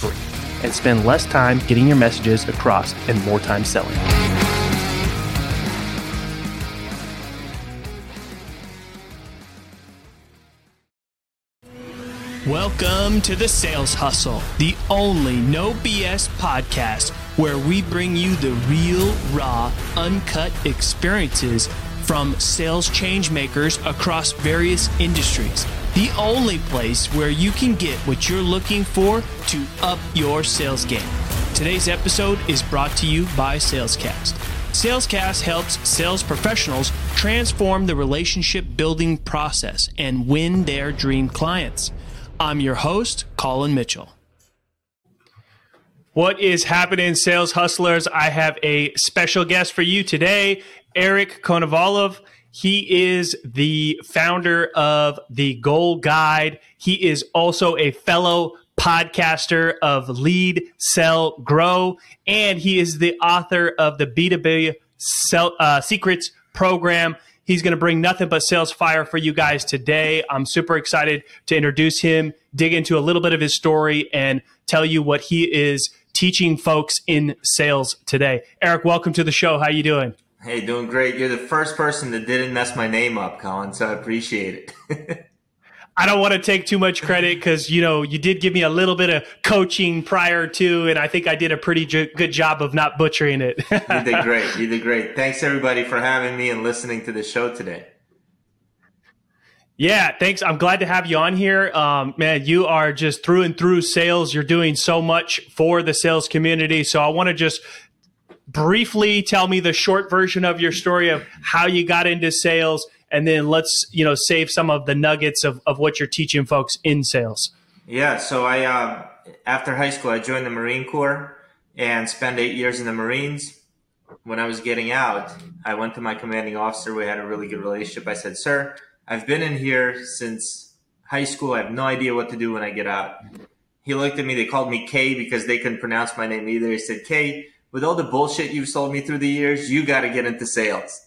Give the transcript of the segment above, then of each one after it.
free and spend less time getting your messages across and more time selling. Welcome to the Sales Hustle, the only no BS podcast where we bring you the real, raw, uncut experiences from sales change makers across various industries. The only place where you can get what you're looking for to up your sales game. Today's episode is brought to you by Salescast. Salescast helps sales professionals transform the relationship building process and win their dream clients. I'm your host, Colin Mitchell. What is happening, sales hustlers? I have a special guest for you today, Eric Konovalov. He is the founder of the Goal Guide. He is also a fellow podcaster of Lead, Sell, Grow, and he is the author of the B2B Sell, uh, Secrets program. He's going to bring nothing but sales fire for you guys today. I'm super excited to introduce him, dig into a little bit of his story, and tell you what he is teaching folks in sales today. Eric, welcome to the show. How are you doing? Hey, doing great. You're the first person that didn't mess my name up, Colin, so I appreciate it. I don't want to take too much credit because you know you did give me a little bit of coaching prior to, and I think I did a pretty good job of not butchering it. you did great. You did great. Thanks everybody for having me and listening to the show today. Yeah, thanks. I'm glad to have you on here. Um, man, you are just through and through sales. You're doing so much for the sales community. So I want to just briefly tell me the short version of your story of how you got into sales and then let's you know save some of the nuggets of, of what you're teaching folks in sales. Yeah so i uh, after high school i joined the marine corps and spent eight years in the marines. When i was getting out i went to my commanding officer. We had a really good relationship. I said sir i've been in here since high school. I have no idea what to do when i get out. He looked at me. They called me k because they couldn't pronounce my name either. He said k with all the bullshit you've sold me through the years you got to get into sales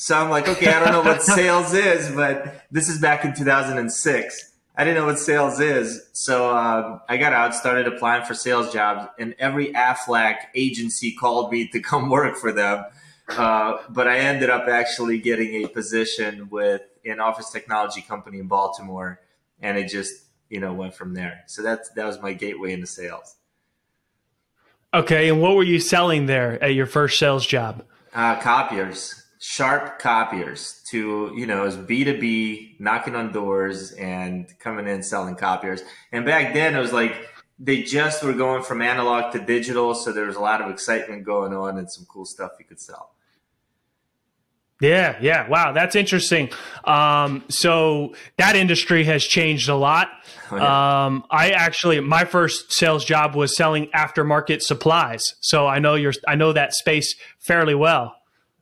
so I'm like, okay, I don't know what sales is, but this is back in 2006. I didn't know what sales is. So um, I got out, started applying for sales jobs, and every AFLAC agency called me to come work for them. Uh, but I ended up actually getting a position with an office technology company in Baltimore, and it just you know went from there. So that that was my gateway into sales. Okay, and what were you selling there at your first sales job? Uh, copiers. Sharp copiers to you know as b2b knocking on doors and coming in selling copiers. And back then it was like they just were going from analog to digital so there was a lot of excitement going on and some cool stuff you could sell yeah yeah wow that's interesting um, so that industry has changed a lot oh, yeah. um, i actually my first sales job was selling aftermarket supplies so i know you're i know that space fairly well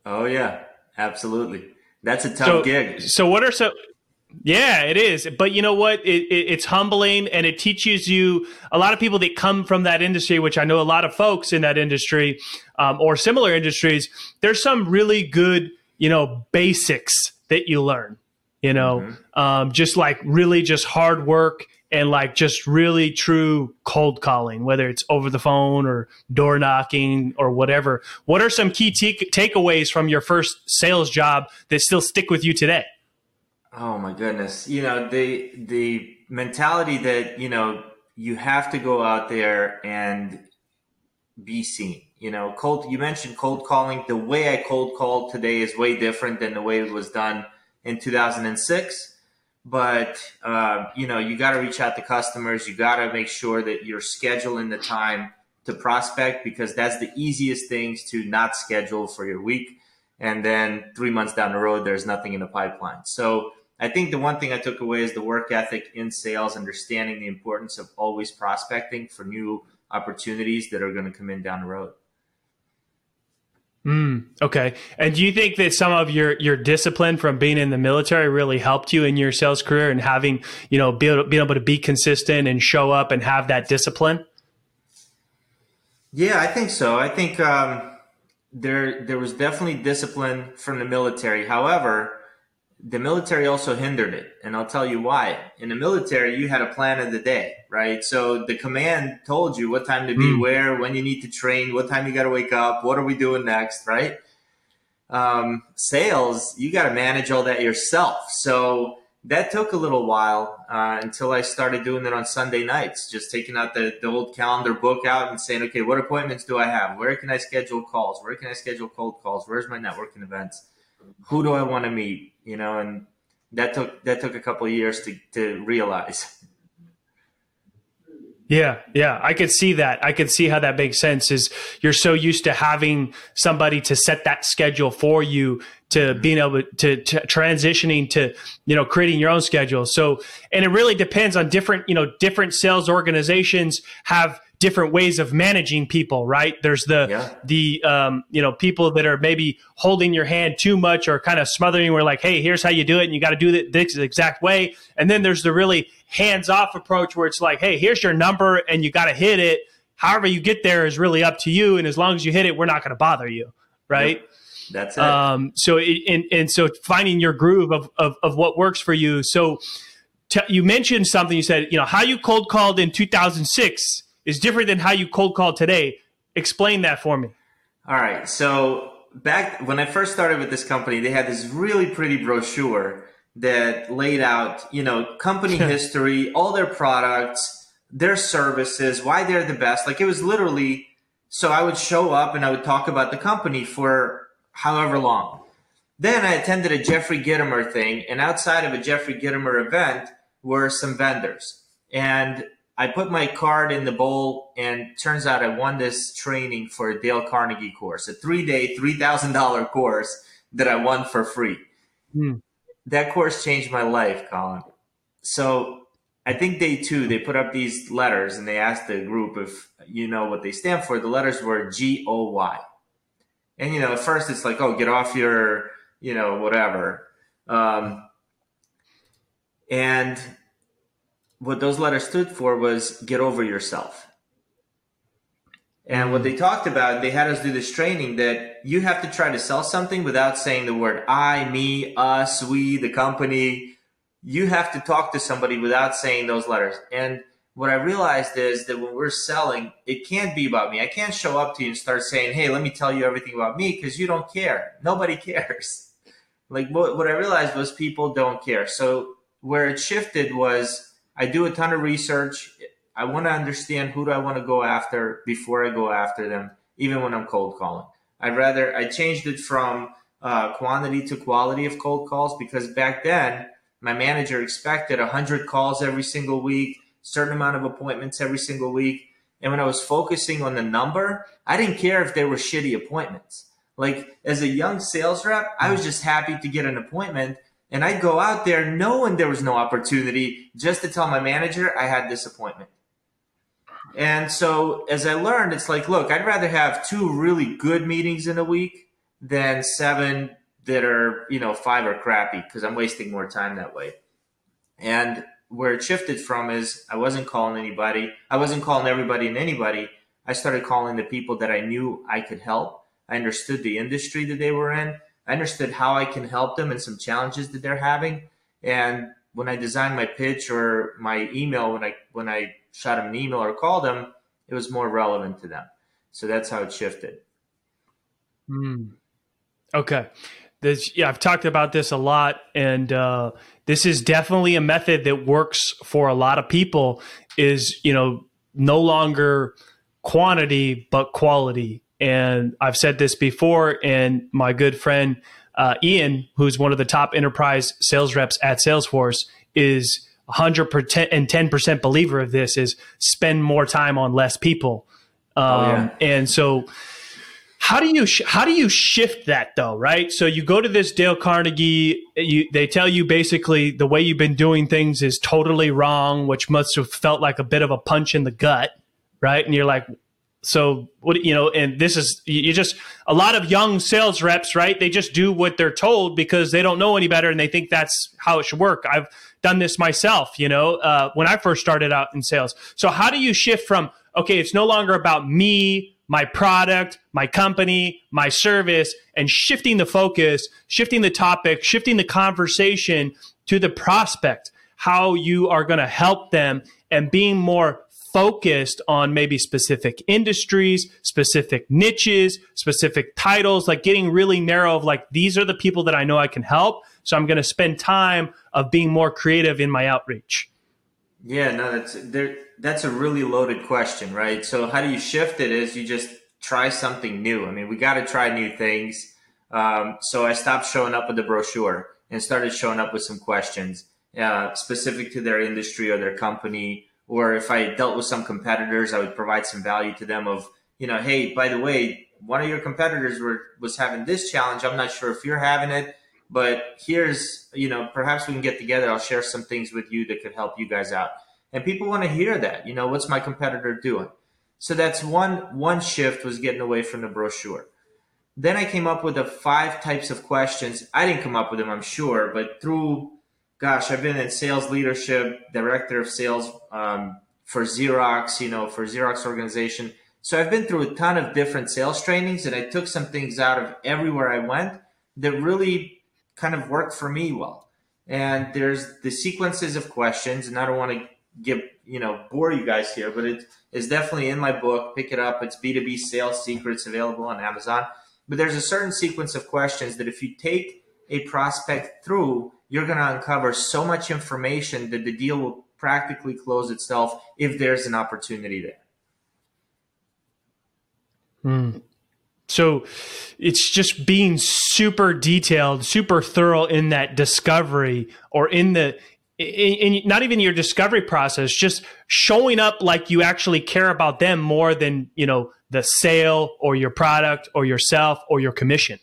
oh yeah Absolutely. That's a tough so, gig. So what are so? yeah, it is. But you know what? It, it, it's humbling and it teaches you a lot of people that come from that industry, which I know a lot of folks in that industry um, or similar industries. There's some really good, you know, basics that you learn. You know, mm-hmm. um, just like really just hard work and like just really true cold calling, whether it's over the phone or door knocking or whatever. What are some key t- takeaways from your first sales job that still stick with you today? Oh my goodness. You know, the the mentality that, you know, you have to go out there and be seen. You know, cold you mentioned cold calling. The way I cold called today is way different than the way it was done in 2006 but uh, you know you got to reach out to customers you got to make sure that you're scheduling the time to prospect because that's the easiest things to not schedule for your week and then three months down the road there's nothing in the pipeline so I think the one thing I took away is the work ethic in sales, understanding the importance of always prospecting for new opportunities that are going to come in down the road. Mm, okay. And do you think that some of your your discipline from being in the military really helped you in your sales career and having, you know, be able, being able to be consistent and show up and have that discipline? Yeah, I think so. I think um, there there was definitely discipline from the military. However, the military also hindered it, and I'll tell you why. In the military, you had a plan of the day, right? So the command told you what time to be mm. where, when you need to train, what time you got to wake up, what are we doing next, right? Um, sales, you got to manage all that yourself. So that took a little while uh, until I started doing it on Sunday nights, just taking out the, the old calendar book out and saying, okay, what appointments do I have? Where can I schedule calls? Where can I schedule cold calls? Where's my networking events? Who do I want to meet? You know, and that took that took a couple of years to, to realize. Yeah, yeah, I could see that. I could see how that makes sense. Is you're so used to having somebody to set that schedule for you to mm-hmm. being able to, to, transitioning to you know creating your own schedule so and it really depends on different you know different sales organizations have different ways of managing people right there's the yeah. the um, you know people that are maybe holding your hand too much or kind of smothering We're like hey here's how you do it and you got to do it this exact way and then there's the really hands off approach where it's like hey here's your number and you got to hit it however you get there is really up to you and as long as you hit it we're not going to bother you right yep. That's it. Um, so it, and and so finding your groove of of, of what works for you. So t- you mentioned something. You said you know how you cold called in 2006 is different than how you cold called today. Explain that for me. All right. So back when I first started with this company, they had this really pretty brochure that laid out you know company history, all their products, their services, why they're the best. Like it was literally. So I would show up and I would talk about the company for however long. Then I attended a Jeffrey Gitomer thing, and outside of a Jeffrey Gitomer event were some vendors. And I put my card in the bowl, and turns out I won this training for a Dale Carnegie course, a three day, $3,000 course that I won for free. Hmm. That course changed my life, Colin. So I think day two, they put up these letters and they asked the group if you know what they stand for. The letters were G O Y. And you know, at first it's like, oh, get off your, you know, whatever. Um, and what those letters stood for was get over yourself. And what they talked about, they had us do this training that you have to try to sell something without saying the word I, me, us, we, the company. You have to talk to somebody without saying those letters. And what I realized is that when we're selling, it can't be about me. I can't show up to you and start saying, "Hey, let me tell you everything about me," because you don't care. Nobody cares. Like what, what I realized was people don't care. So where it shifted was I do a ton of research. I want to understand who do I want to go after before I go after them, even when I'm cold calling. I'd rather I changed it from uh, quantity to quality of cold calls because back then my manager expected 100 calls every single week certain amount of appointments every single week. And when I was focusing on the number, I didn't care if they were shitty appointments. Like as a young sales rep, I was just happy to get an appointment and I'd go out there knowing there was no opportunity just to tell my manager I had this appointment. And so as I learned, it's like, look, I'd rather have two really good meetings in a week than seven that are, you know, five are crappy because I'm wasting more time that way. And where it shifted from is I wasn't calling anybody. I wasn't calling everybody and anybody. I started calling the people that I knew I could help. I understood the industry that they were in. I understood how I can help them and some challenges that they're having. And when I designed my pitch or my email, when I when I shot them an email or called them, it was more relevant to them. So that's how it shifted. Mm. Okay. This, yeah, I've talked about this a lot, and uh, this is definitely a method that works for a lot of people. Is you know no longer quantity but quality, and I've said this before. And my good friend uh, Ian, who's one of the top enterprise sales reps at Salesforce, is 100% and 10% believer of this. Is spend more time on less people, um, oh, yeah. Um, and so how do you sh- how do you shift that though right so you go to this dale carnegie you, they tell you basically the way you've been doing things is totally wrong which must have felt like a bit of a punch in the gut right and you're like so what you know and this is you just a lot of young sales reps right? They just do what they're told because they don't know any better and they think that's how it should work. I've done this myself you know uh, when i first started out in sales. So how do you shift from okay it's no longer about me my product, my company, my service, and shifting the focus, shifting the topic, shifting the conversation to the prospect, how you are going to help them and being more focused on maybe specific industries, specific niches, specific titles, like getting really narrow of like, these are the people that I know I can help. So I'm going to spend time of being more creative in my outreach. Yeah, no, that's there that's a really loaded question, right? So how do you shift it? Is you just try something new. I mean, we got to try new things. Um, so I stopped showing up with the brochure and started showing up with some questions uh, specific to their industry or their company. Or if I dealt with some competitors, I would provide some value to them of, you know, hey, by the way, one of your competitors were, was having this challenge. I'm not sure if you're having it, but here's, you know, perhaps we can get together. I'll share some things with you that could help you guys out. And people want to hear that. You know, what's my competitor doing? So that's one one shift was getting away from the brochure. Then I came up with the five types of questions. I didn't come up with them, I'm sure, but through, gosh, I've been in sales leadership, director of sales um, for Xerox, you know, for Xerox organization. So I've been through a ton of different sales trainings, and I took some things out of everywhere I went that really kind of worked for me well. And there's the sequences of questions, and I don't want to give you know bore you guys here, but it is definitely in my book. Pick it up. It's B2B Sales Secrets available on Amazon. But there's a certain sequence of questions that if you take a prospect through, you're going to uncover so much information that the deal will practically close itself if there's an opportunity there. Hmm. So it's just being super detailed, super thorough in that discovery or in the in, in, not even your discovery process, just showing up like you actually care about them more than you know the sale or your product or yourself or your commission.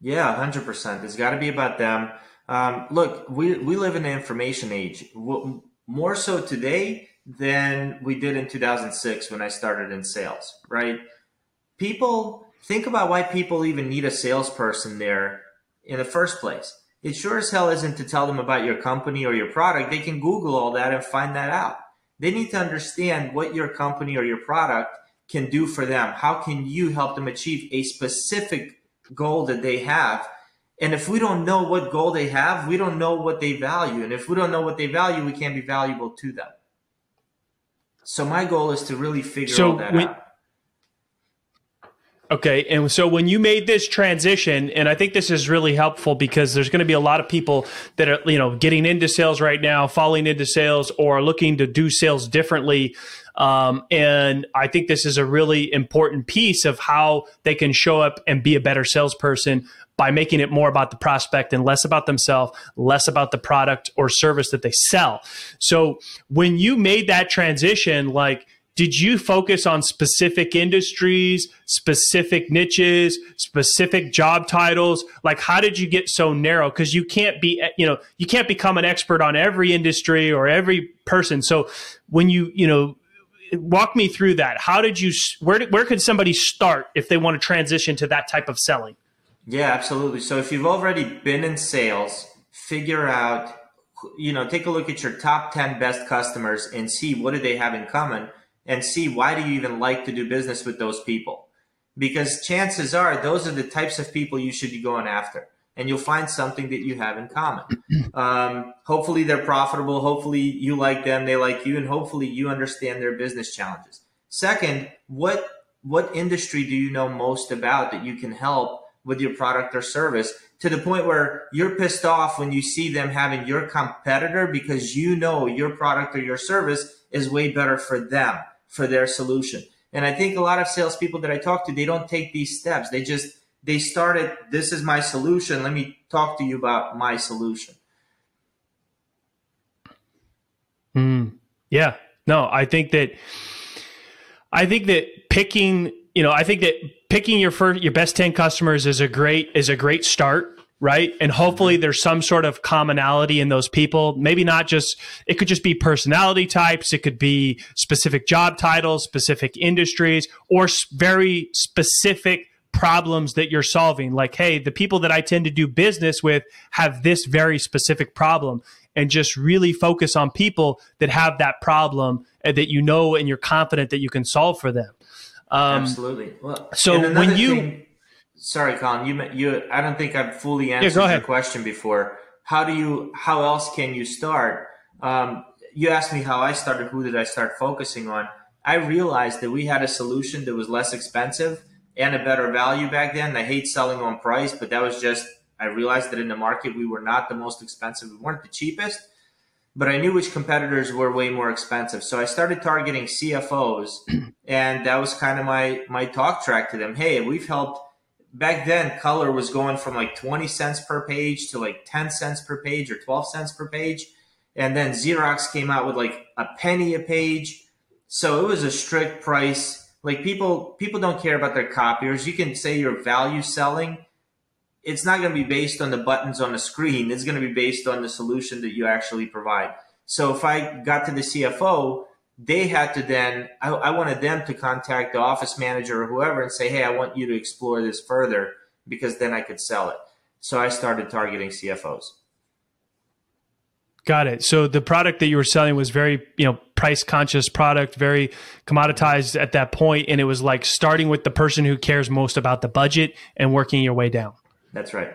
Yeah, hundred percent. It's got to be about them. Um, look, we we live in the information age, more so today than we did in 2006 when I started in sales. Right? People think about why people even need a salesperson there in the first place it sure as hell isn't to tell them about your company or your product. They can Google all that and find that out. They need to understand what your company or your product can do for them. How can you help them achieve a specific goal that they have? And if we don't know what goal they have, we don't know what they value. And if we don't know what they value, we can't be valuable to them. So my goal is to really figure so all that when, out. Okay. And so when you made this transition, and I think this is really helpful because there's going to be a lot of people that are, you know, getting into sales right now, falling into sales, or looking to do sales differently. Um, and I think this is a really important piece of how they can show up and be a better salesperson by making it more about the prospect and less about themselves, less about the product or service that they sell. So when you made that transition, like, did you focus on specific industries, specific niches, specific job titles? Like, how did you get so narrow? Because you can't be, eh, you know, you can't become an expert on every industry or every person. So, when you, you know, walk me through that. How did you? Where where could somebody start if they want to transition to that type of selling? Yeah, absolutely. So, if you've already been in sales, figure out, you know, take a look at your top ten best customers and see what do they have in common and see why do you even like to do business with those people. Because chances are those are the types of people you should be going after and you'll find something that you have in common. Um, hopefully they're profitable hopefully you like them they like you and hopefully you understand their business challenges. Second what what industry do you know most about that you can help with your product or service to the point where you're pissed off when you see them having your competitor because you know your product or your service is way better for them for their solution. And I think a lot of salespeople that I talk to, they don't take these steps. They just they started. This is my solution. Let me talk to you about my solution. Mm, yeah. No, I think that I think that picking, you know, I think that picking your first your best 10 customers is a great is a great start right? And hopefully there's some sort of commonality in those people. Maybe not just it could just be personality types. It could be specific job titles specific industries or very specific problems that you're solving. Like hey the people that i tend to do business with have this very specific problem. And just really focus on people that have that problem that you know and you're confident that you can solve for them. Um, Absolutely. Well, so when you, thing, sorry, Colin, you you, I don't think I've fully answered yeah, your question before. How do you? How else can you start? Um, you asked me how I started. Who did I start focusing on? I realized that we had a solution that was less expensive and a better value back then. I hate selling on price, but that was just I realized that in the market we were not the most expensive. We weren't the cheapest, but I knew which competitors were way more expensive. So I started targeting CFOs, and that was kind of my my talk track to them. Hey, we've helped. Back then, color was going from like 20 cents per page to like 10 cents per page or 12 cents per page. And then Xerox came out with like a penny a page. So it was a strict price. Like people people don't care about their copiers. You can say you're value selling, it's not going to be based on the buttons on the screen. It's going to be based on the solution that you actually provide. So if I got to the CFO, they had to then, I, I, wanted them to contact the office manager or whoever and say, hey, I want you to explore this further because then I could sell it. So I started targeting CFOs. Got it. So the product that you were selling was very, you know, price conscious product, very commoditized at that point, and it was like starting with the person who cares most about the budget and working your way down. That's right.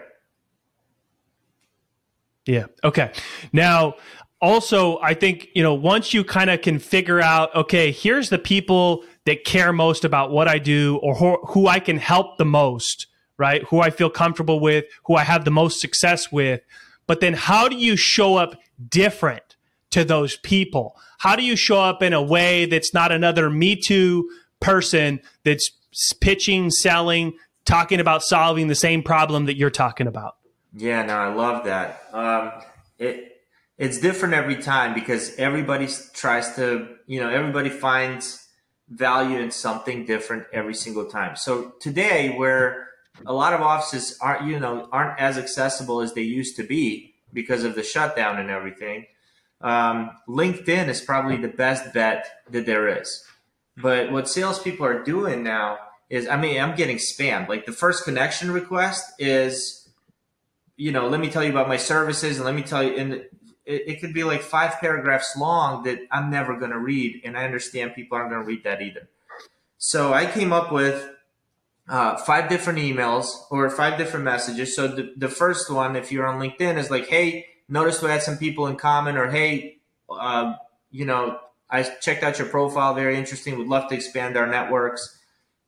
Yeah. Okay. Now, also, I think, you know, once you kind of can figure out, okay, here's the people that care most about what I do or who, who I can help the most, right? Who I feel comfortable with, who I have the most success with. But then how do you show up different to those people? How do you show up in a way that's not another Me Too person that's pitching, selling, talking about solving the same problem that you're talking about. Yeah, no, I love that. Um, it it's different every time because everybody tries to, you know, everybody finds value in something different every single time. So today, where a lot of offices aren't, you know, aren't as accessible as they used to be because of the shutdown and everything, um, LinkedIn is probably the best bet that there is. But what salespeople are doing now is I mean I'm getting spammed. Like the first connection request is, you know, let me tell you about my services and let me tell you, and it, it could be like five paragraphs long that I'm never going to read, and I understand people aren't going to read that either. So I came up with uh, five different emails or five different messages. So the, the first one, if you're on LinkedIn, is like, hey, notice we had some people in common, or hey, uh, you know, I checked out your profile, very interesting. Would love to expand our networks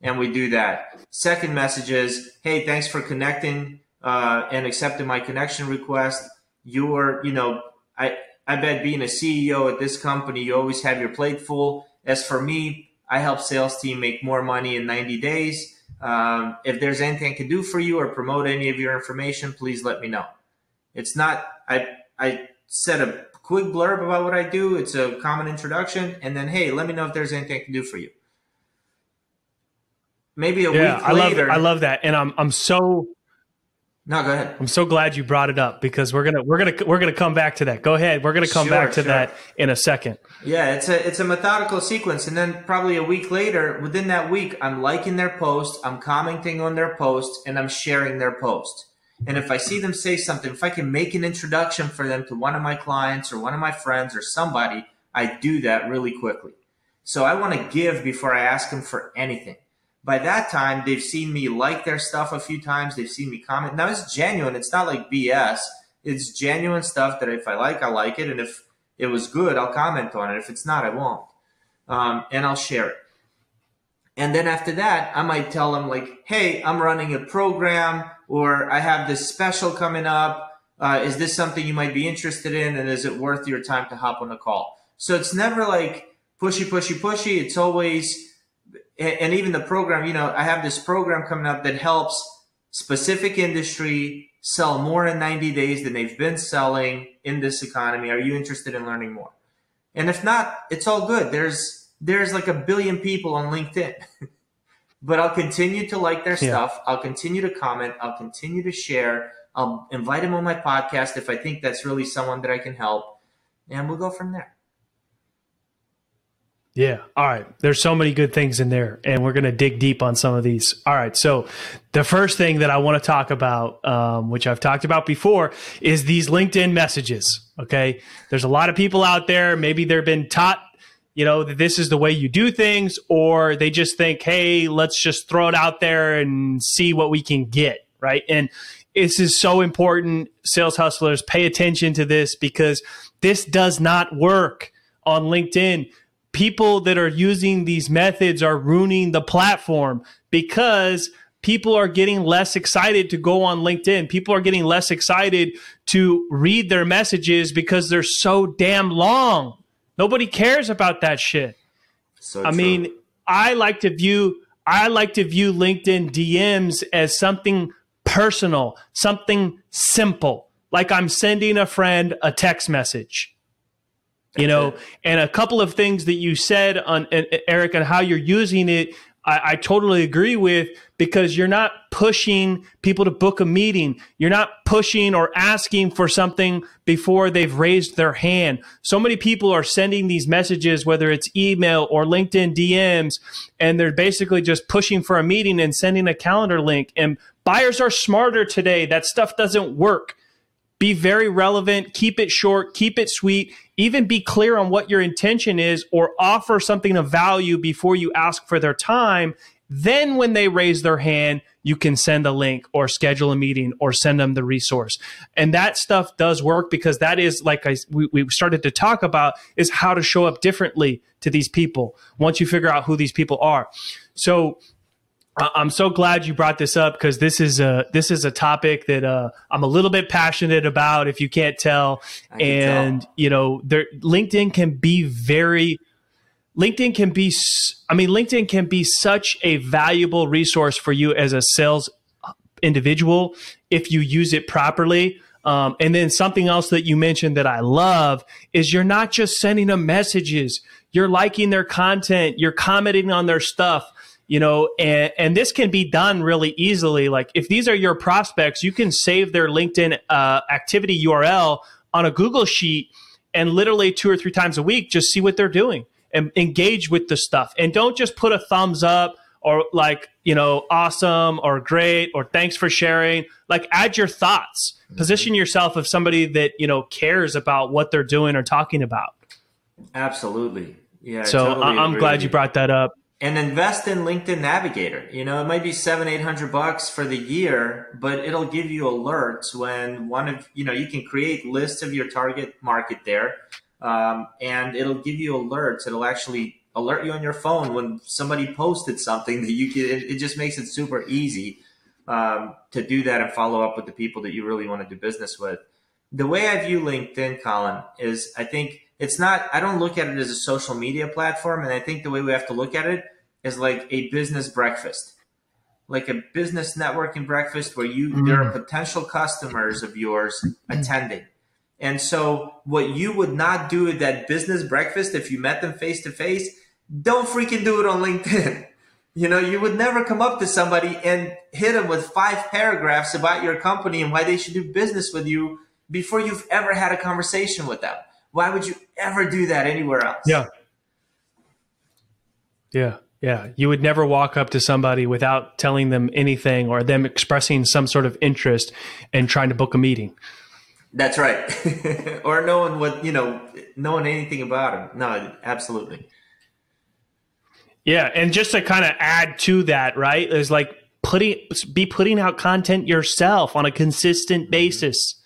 and we do that. Second message is, hey, thanks for connecting uh, and accepting my connection request. You're, you know, I I bet being a CEO at this company, you always have your plate full. As for me, I help sales team make more money in 90 days. Um, if there's anything I can do for you or promote any of your information, please let me know. It's not I I said a quick blurb about what I do. It's a common introduction, and then hey, let me know if there's anything I can do for you maybe a yeah, week I later. Love, I love that, and I'm I'm so. No, go ahead. I'm so glad you brought it up because we're gonna we're gonna we're gonna come back to that. Go ahead. We're gonna come sure, back to sure. that in a second. Yeah, it's a it's a methodical sequence, and then probably a week later, within that week, I'm liking their post, I'm commenting on their post, and I'm sharing their post. And if I see them say something, if I can make an introduction for them to one of my clients or one of my friends or somebody, I do that really quickly. So I want to give before I ask them for anything by that time they've seen me like their stuff a few times. They've seen me comment. Now it's genuine. It's not like bs it's genuine stuff that if i like i like it. And if it was good i'll comment on it. If it's not i won't. Um, and i'll share it. And then after that i might tell them like hey i'm running a program or i have this special coming up. Uh, is this something you might be interested in? And is it worth your time to hop on a call? So it's never like pushy pushy pushy. It's always and even the program, you know, I have this program coming up that helps specific industry sell more in 90 days than they've been selling in this economy. Are you interested in learning more? And if not, it's all good. There's there's like a billion people on LinkedIn. but I'll continue to like their yeah. stuff. I'll continue to comment. I'll continue to share. I'll invite them on my podcast if I think that's really someone that I can help, and we'll go from there. Yeah. All right. There's so many good things in there, and we're going to dig deep on some of these. All right. So, the first thing that I want to talk about, um, which I've talked about before, is these LinkedIn messages. Okay. There's a lot of people out there. Maybe they've been taught, you know, that this is the way you do things, or they just think, hey, let's just throw it out there and see what we can get. Right. And this is so important. Sales hustlers, pay attention to this because this does not work on LinkedIn people that are using these methods are ruining the platform because people are getting less excited to go on LinkedIn. People are getting less excited to read their messages because they're so damn long. Nobody cares about that shit. So I mean, I like to view I like to view LinkedIn DMs as something personal, something simple, like I'm sending a friend a text message you know and a couple of things that you said on eric and how you're using it I, I, totally agree with because you're not pushing people to book a meeting. You're not pushing or asking for something before they've raised their hand. So many people are sending these messages whether it's email or linkedin dms and they're basically just pushing for a meeting and sending a calendar link. And buyers are smarter today. That stuff doesn't work be very relevant, keep it short, keep it sweet, even be clear on what your intention is or offer something of value before you ask for their time. Then, when they raise their hand, you can send a link or schedule a meeting or send them the resource. And that stuff does work because that is, like I, we, we started to talk about, is how to show up differently to these people once you figure out who these people are. So, I'm so glad you brought this up because this is a this is a topic that uh, I'm a little bit passionate about. If you can't tell, and tell. you know, there, LinkedIn can be very LinkedIn can be. I mean, LinkedIn can be such a valuable resource for you as a sales individual if you use it properly. Um, and then something else that you mentioned that I love is you're not just sending them messages. You're liking their content. You're commenting on their stuff you know and, and this can be done really easily. Like if these are your prospects you can save their linkedin uh, activity url on a google sheet and literally two or three times a week just see what they're doing and engage with the stuff. And don't just put a thumbs up or like you know awesome or great or thanks for sharing. Like add your thoughts. Mm-hmm. position yourself as somebody that you know cares about what they're doing or talking about. Absolutely. Yeah so totally i'm glad you brought that up and invest in LinkedIn Navigator. You know, it might be seven, eight hundred bucks for the year, but it'll give you alerts when one of you know you can create lists of your target market there, um, and it'll give you alerts. It'll actually alert you on your phone when somebody posted something that you can. It, it just makes it super easy um, to do that and follow up with the people that you really want to do business with. The way I view LinkedIn, Colin, is I think it's not i don't look at it as a social media platform and i think the way we have to look at it is like a business breakfast. Like a business networking breakfast where you mm. there are potential customers of yours attending. And so what you would not do at that business breakfast if you met them face to face don't freaking do it on linkedin. You know you would never come up to somebody and hit them with five paragraphs about your company and why they should do business with you before you've ever had a conversation with them why would you ever do that anywhere else? Yeah. Yeah. Yeah. You would never walk up to somebody without telling them anything or them expressing some sort of interest and trying to book a meeting. That's right. or knowing what, you know, knowing anything about them. No, absolutely. Yeah. And just to kind of add to that, right, is like putting, be putting out content yourself on a consistent mm-hmm. basis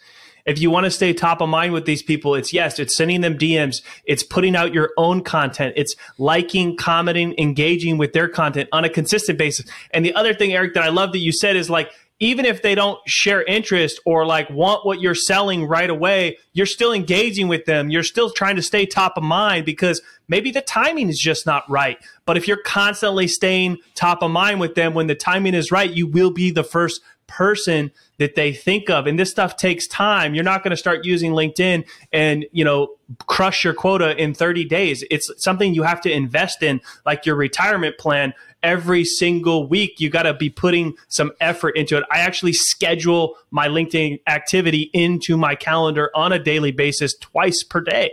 if you want to stay top of mind with these people, it's yes, it's sending them DMs, it's putting out your own content, it's liking, commenting, engaging with their content on a consistent basis. And the other thing, Eric, that I love that you said is like, even if they don't share interest or like want what you're selling right away, you're still engaging with them. You're still trying to stay top of mind because maybe the timing is just not right. But if you're constantly staying top of mind with them when the timing is right, you will be the first person that they think of. And this stuff takes time. You're not going to start using LinkedIn and, you know, crush your quota in 30 days. It's something you have to invest in, like your retirement plan. Every single week, you got to be putting some effort into it. I actually schedule my LinkedIn activity into my calendar on a daily basis twice per day.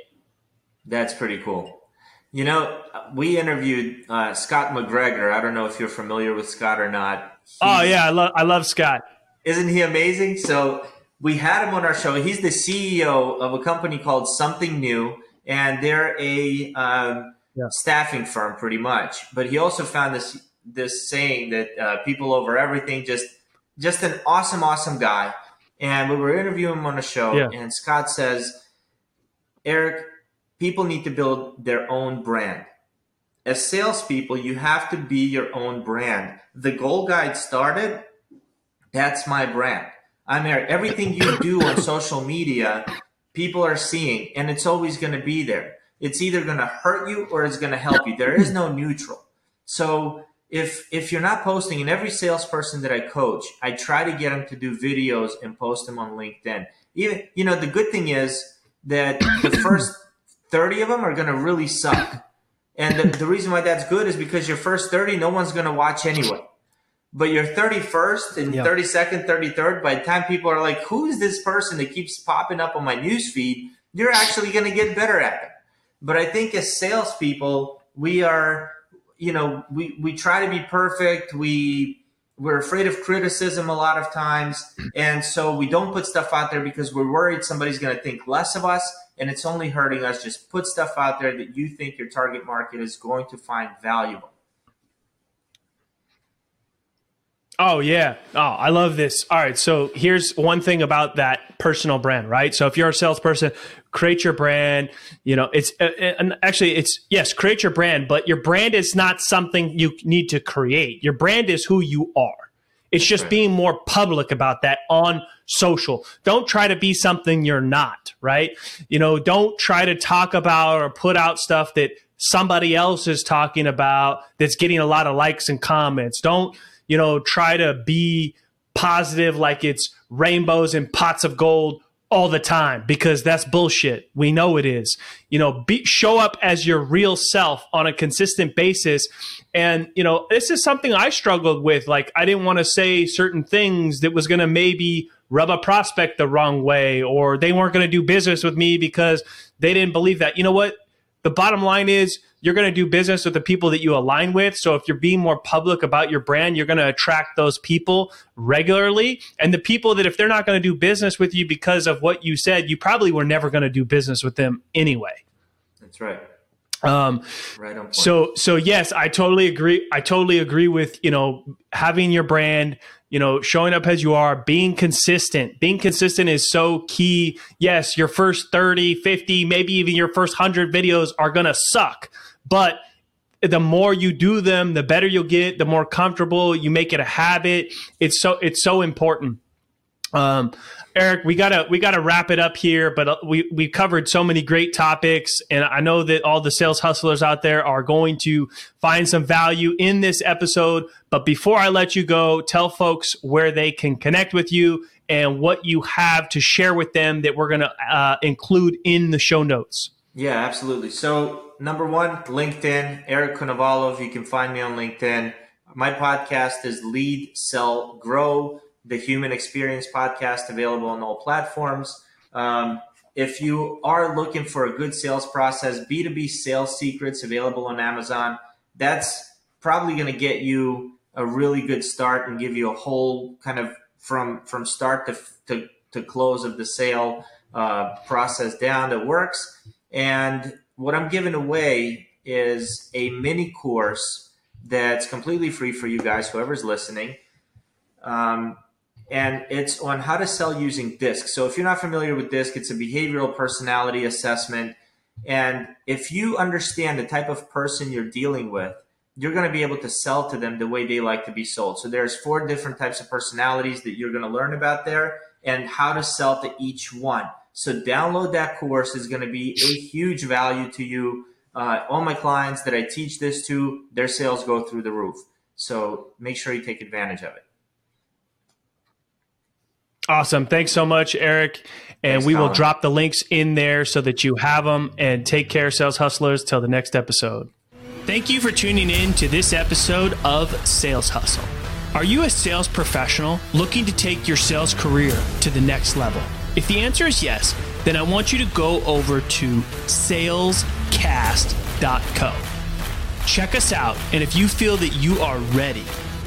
That's pretty cool. You know, we interviewed uh, Scott MacGregor. I don't know if you're familiar with Scott or not. He's, oh yeah, I love I love Scott. Isn't he amazing? So we had him on our show. He's the CEO of a company called Something New, and they're a um, yeah. staffing firm, pretty much. But he also found this this saying that uh, people over everything. Just just an awesome, awesome guy. And we were interviewing him on the show, yeah. and Scott says, Eric, people need to build their own brand. As salespeople, you have to be your own brand. The Goal Guide started, that's my brand. I'm there. Everything you do on social media, people are seeing, and it's always going to be there. It's either going to hurt you or it's going to help you. There is no neutral. So if if you're not posting, and every salesperson that I coach, I try to get them to do videos and post them on LinkedIn. Even you know, the good thing is that the first 30 of them are going to really suck. And the, the, reason why that's good is because your first 30, no one's going to watch anyway. But your 31st and yeah. 32nd, 33rd, by the time people are like, who is this person that keeps popping up on my news feed? You're actually going to get better at it. But I think as salespeople, we are, you know, we, we try to be perfect. We, we're afraid of criticism a lot of times. And so we don't put stuff out there because we're worried somebody's going to think less of us and it's only hurting us. Just put stuff out there that you think your target market is going to find valuable. Oh yeah. Oh, I love this. All right. So here's one thing about that personal brand, right? So if you're a salesperson, create your brand. You know, it's uh, uh, and actually it's yes, create your brand, but your brand is not something you need to create. Your brand is who you are. It's just being more public about that on social. Don't try to be something you're not, right? You know, don't try to talk about or put out stuff that somebody else is talking about that's getting a lot of likes and comments. Don't, you know, try to be positive like it's rainbows and pots of gold all the time because that's bullshit. We know it is. You know, be, show up as your real self on a consistent basis. And, you know, this is something I struggled with. Like, I didn't want to say certain things that was going to maybe rub a prospect the wrong way or they weren't going to do business with me because they didn't believe that. You know what? The bottom line is you're going to do business with the people that you align with. So if you're being more public about your brand, you're going to attract those people regularly. And the people that if they're not going to do business with you because of what you said, you probably were never going to do business with them anyway. That's right. Um, right on point. So, so yes, I totally agree. I totally agree with, you know, having your brand, you know, showing up as you are, being consistent. Being consistent is so key. Yes, your first 30, 50, maybe even your first 100 videos are going to suck, but the more you do them, the better you'll get, the more comfortable you make it a habit. It's so it's so important. Um, Eric, we gotta we gotta wrap it up here, but uh, we we covered so many great topics, and I know that all the sales hustlers out there are going to find some value in this episode. But before I let you go, tell folks where they can connect with you and what you have to share with them that we're to uh, include in the show notes. Yeah, absolutely. So number one, LinkedIn, Eric Konovalov. You can find me on LinkedIn. My podcast is Lead, Sell, Grow the Human Experience podcast available on all platforms. Um, if you are looking for a good sales process, B2B Sales Secrets available on Amazon. That's probably going to get you a really good start and give you a whole kind of from from start to to, to close of the sale uh, process down that works. And what I'm giving away is a mini course that's completely free for you guys, whoever's listening. Um, and it's on how to sell using DISC. So if you're not familiar with DISC, it's a behavioral personality assessment. And if you understand the type of person you're dealing with, you're going to be able to sell to them the way they like to be sold. So there's four different types of personalities that you're going to learn about there and how to sell to each one. So download that course is going to be a huge value to you. Uh, all my clients that I teach this to, their sales go through the roof. So make sure you take advantage of it. Awesome. Thanks so much, Eric. And Thanks, we will drop the links in there so that you have them. And take care, sales hustlers, till the next episode. Thank you for tuning in to this episode of Sales Hustle. Are you a sales professional looking to take your sales career to the next level? If the answer is yes, then I want you to go over to salescast.co. Check us out, and if you feel that you are ready,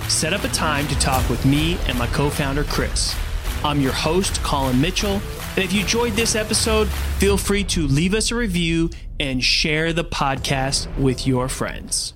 set up a time to talk with me and my co founder, Chris. I'm your host, Colin Mitchell, and if you enjoyed this episode, feel free to leave us a review and share the podcast with your friends.